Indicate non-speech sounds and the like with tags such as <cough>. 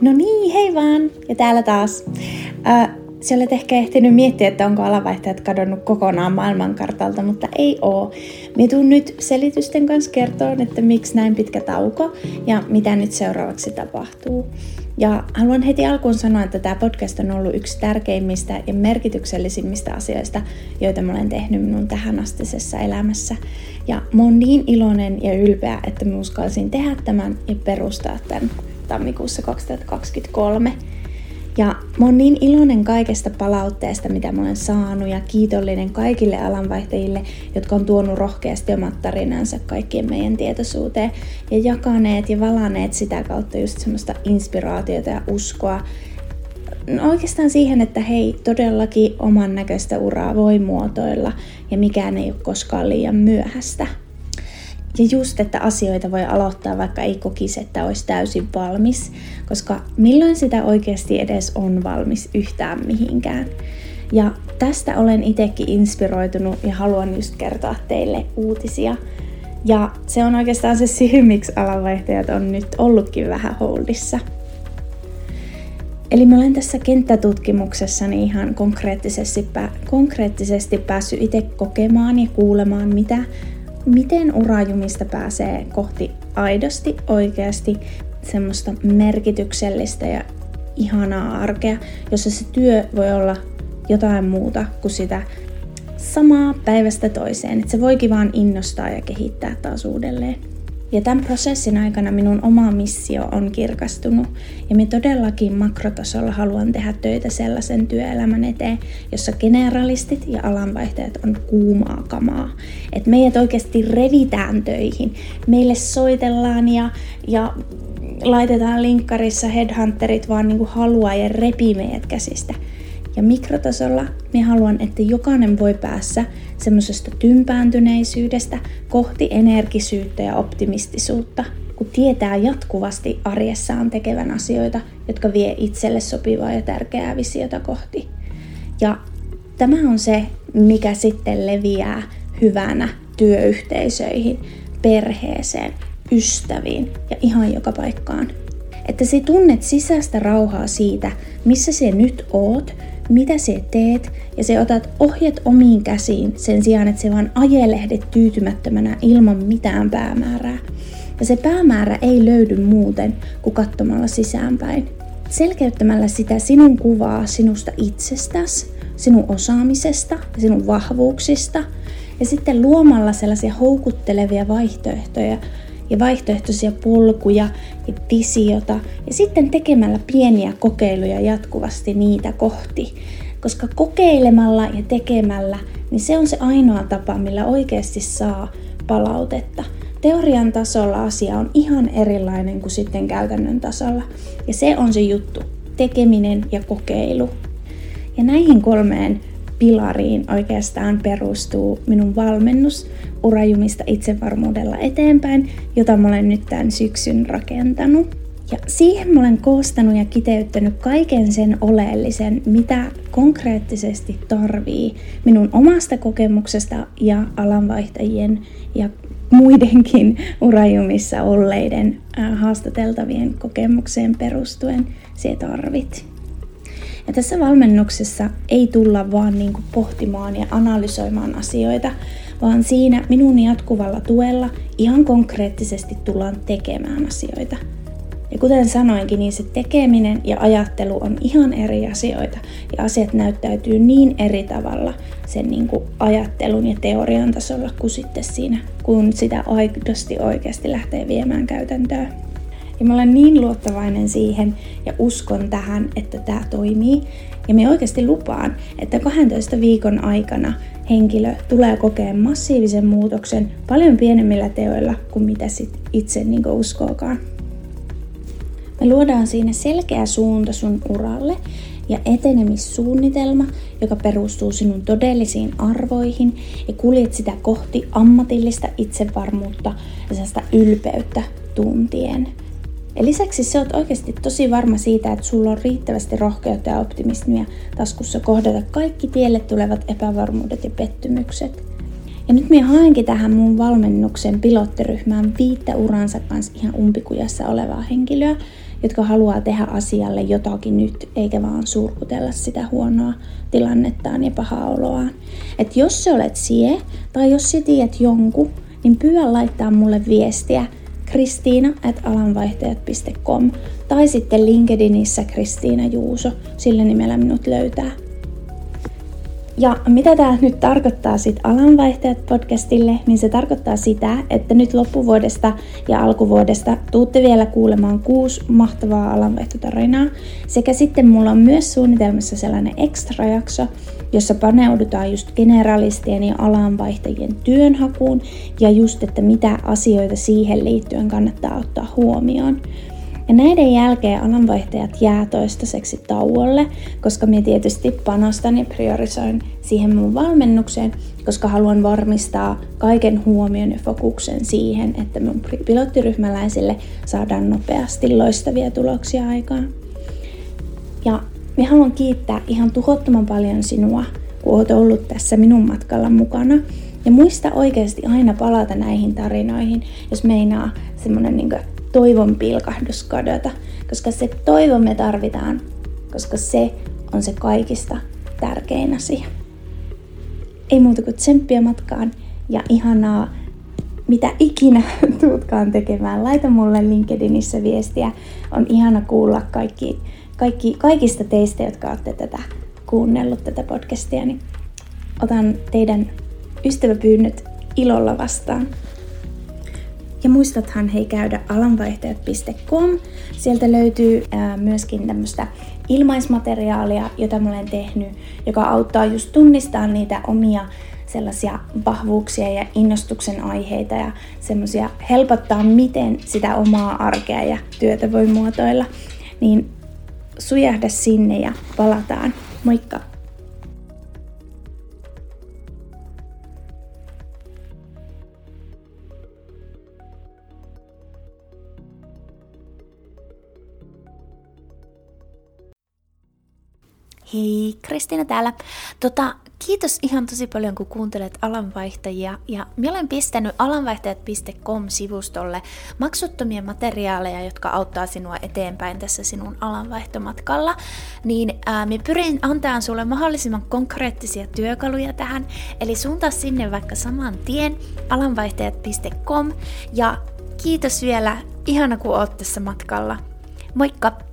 No niin, hei vaan! Ja täällä taas. Äh, sä olet ehkä ehtinyt miettiä, että onko alavaihtajat kadonnut kokonaan maailmankartalta, mutta ei oo. Me tuun nyt selitysten kanssa kertoon, että miksi näin pitkä tauko ja mitä nyt seuraavaksi tapahtuu. Ja haluan heti alkuun sanoa, että tämä podcast on ollut yksi tärkeimmistä ja merkityksellisimmistä asioista, joita mä olen tehnyt minun tähänastisessa elämässä. Ja mä oon niin iloinen ja ylpeä, että mä uskalsin tehdä tämän ja perustaa tämän tammikuussa 2023. Ja mä oon niin iloinen kaikesta palautteesta, mitä mä olen saanut ja kiitollinen kaikille alanvaihtajille, jotka on tuonut rohkeasti omat tarinansa kaikkien meidän tietoisuuteen ja jakaneet ja valaneet sitä kautta just semmoista inspiraatiota ja uskoa no oikeastaan siihen, että hei, todellakin oman näköistä uraa voi muotoilla ja mikään ei ole koskaan liian myöhäistä. Ja just, että asioita voi aloittaa, vaikka ei kokisi, että olisi täysin valmis, koska milloin sitä oikeasti edes on valmis yhtään mihinkään. Ja tästä olen itsekin inspiroitunut ja haluan just kertoa teille uutisia. Ja se on oikeastaan se syy, miksi alanvaihtajat on nyt ollutkin vähän holdissa. Eli mä olen tässä kenttätutkimuksessani ihan konkreettisesti, konkreettisesti päässyt itse kokemaan ja kuulemaan, mitä miten urajumista pääsee kohti aidosti, oikeasti semmoista merkityksellistä ja ihanaa arkea, jossa se työ voi olla jotain muuta kuin sitä samaa päivästä toiseen. Että se voikin vaan innostaa ja kehittää taas uudelleen. Ja tämän prosessin aikana minun oma missio on kirkastunut ja me todellakin makrotasolla haluan tehdä töitä sellaisen työelämän eteen, jossa generalistit ja alanvaihtajat on kuumaa kamaa. Että meidät oikeasti revitään töihin, meille soitellaan ja, ja laitetaan linkkarissa headhunterit vaan niin kuin haluaa ja repii meidät käsistä. Ja mikrotasolla me haluan, että jokainen voi päässä semmoisesta tympääntyneisyydestä kohti energisyyttä ja optimistisuutta, kun tietää jatkuvasti arjessaan tekevän asioita, jotka vie itselle sopivaa ja tärkeää visiota kohti. Ja tämä on se, mikä sitten leviää hyvänä työyhteisöihin, perheeseen, ystäviin ja ihan joka paikkaan. Että sä tunnet sisäistä rauhaa siitä, missä sä nyt oot mitä sä teet, ja se otat ohjet omiin käsiin sen sijaan, että se vaan ajelehdet tyytymättömänä ilman mitään päämäärää. Ja se päämäärä ei löydy muuten kuin katsomalla sisäänpäin. Selkeyttämällä sitä sinun kuvaa sinusta itsestäsi, sinun osaamisesta ja sinun vahvuuksista, ja sitten luomalla sellaisia houkuttelevia vaihtoehtoja, ja vaihtoehtoisia polkuja ja visiota ja sitten tekemällä pieniä kokeiluja jatkuvasti niitä kohti. Koska kokeilemalla ja tekemällä, niin se on se ainoa tapa, millä oikeasti saa palautetta. Teorian tasolla asia on ihan erilainen kuin sitten käytännön tasolla. Ja se on se juttu, tekeminen ja kokeilu. Ja näihin kolmeen pilariin oikeastaan perustuu minun valmennus urajumista itsevarmuudella eteenpäin, jota mä olen nyt tämän syksyn rakentanut. Ja siihen mä olen koostanut ja kiteyttänyt kaiken sen oleellisen, mitä konkreettisesti tarvii minun omasta kokemuksesta ja alanvaihtajien ja muidenkin urajumissa olleiden haastateltavien kokemukseen perustuen se tarvit. Ja tässä valmennuksessa ei tulla vaan niin kuin pohtimaan ja analysoimaan asioita, vaan siinä minun jatkuvalla tuella ihan konkreettisesti tullaan tekemään asioita. Ja kuten sanoinkin, niin se tekeminen ja ajattelu on ihan eri asioita. Ja asiat näyttäytyy niin eri tavalla sen niin kuin ajattelun ja teorian tasolla kuin sitten siinä, kun sitä aidosti oikeasti lähtee viemään käytäntöön. Ja mä olen niin luottavainen siihen ja uskon tähän, että tämä toimii. Ja me oikeasti lupaan, että 12 viikon aikana henkilö tulee kokeen massiivisen muutoksen paljon pienemmillä teoilla kuin mitä sit itse niin uskookaan. Me luodaan siinä selkeä suunta sun uralle ja etenemissuunnitelma, joka perustuu sinun todellisiin arvoihin ja kuljet sitä kohti ammatillista itsevarmuutta ja sellaista ylpeyttä tuntien. Ja lisäksi sä oot oikeasti tosi varma siitä, että sulla on riittävästi rohkeutta ja optimismia taskussa kohdata kaikki tielle tulevat epävarmuudet ja pettymykset. Ja nyt minä haenkin tähän mun valmennuksen pilottiryhmään viittä uransa kanssa ihan umpikujassa olevaa henkilöä, jotka haluaa tehdä asialle jotakin nyt, eikä vaan surkutella sitä huonoa tilannettaan ja pahaa oloaan. Et jos sä olet sie, tai jos sä tiedät jonkun, niin pyydä laittaa mulle viestiä kristiina at alanvaihtajat.com tai sitten LinkedInissä Kristiina Juuso, sillä nimellä minut löytää. Ja mitä tämä nyt tarkoittaa sitten Alanvaihtajat podcastille, niin se tarkoittaa sitä, että nyt loppuvuodesta ja alkuvuodesta tuutte vielä kuulemaan kuusi mahtavaa alanvaihtotarinaa. Sekä sitten mulla on myös suunnitelmassa sellainen extra jakso, jossa paneudutaan just generalistien ja alanvaihtajien työnhakuun ja just, että mitä asioita siihen liittyen kannattaa ottaa huomioon. Ja näiden jälkeen alanvaihtajat jää toistaiseksi tauolle, koska minä tietysti panostan ja priorisoin siihen mun valmennukseen, koska haluan varmistaa kaiken huomion ja fokuksen siihen, että mun pilottiryhmäläisille saadaan nopeasti loistavia tuloksia aikaan. Ja minä haluan kiittää ihan tuhottoman paljon sinua, kun olet ollut tässä minun matkalla mukana. Ja muista oikeasti aina palata näihin tarinoihin, jos meinaa semmonen niin toivon pilkahdus kadota, koska se toivo me tarvitaan, koska se on se kaikista tärkein asia. Ei muuta kuin tsemppiä matkaan ja ihanaa, mitä ikinä <laughs> tuutkaan tekemään. Laita mulle LinkedInissä viestiä. On ihana kuulla kaikki, kaikki, kaikista teistä, jotka olette tätä kuunnellut tätä podcastia, niin otan teidän ystäväpyynnöt ilolla vastaan. Ja muistathan hei käydä alanvaihtajat.com. Sieltä löytyy ää, myöskin tämmöistä ilmaismateriaalia, jota mä olen tehnyt, joka auttaa just tunnistamaan niitä omia sellaisia vahvuuksia ja innostuksen aiheita ja semmoisia helpottaa, miten sitä omaa arkea ja työtä voi muotoilla. Niin sujahda sinne ja palataan. Moikka! Hei, Kristiina täällä. Tota, kiitos ihan tosi paljon, kun kuuntelet alanvaihtajia. Ja minä olen pistänyt alanvaihtajat.com-sivustolle maksuttomia materiaaleja, jotka auttaa sinua eteenpäin tässä sinun alanvaihtomatkalla. Niin ää, minä pyrin antamaan sulle mahdollisimman konkreettisia työkaluja tähän. Eli suuntaa sinne vaikka saman tien alanvaihtajat.com. Ja kiitos vielä, ihana kun oot tässä matkalla. Moikka!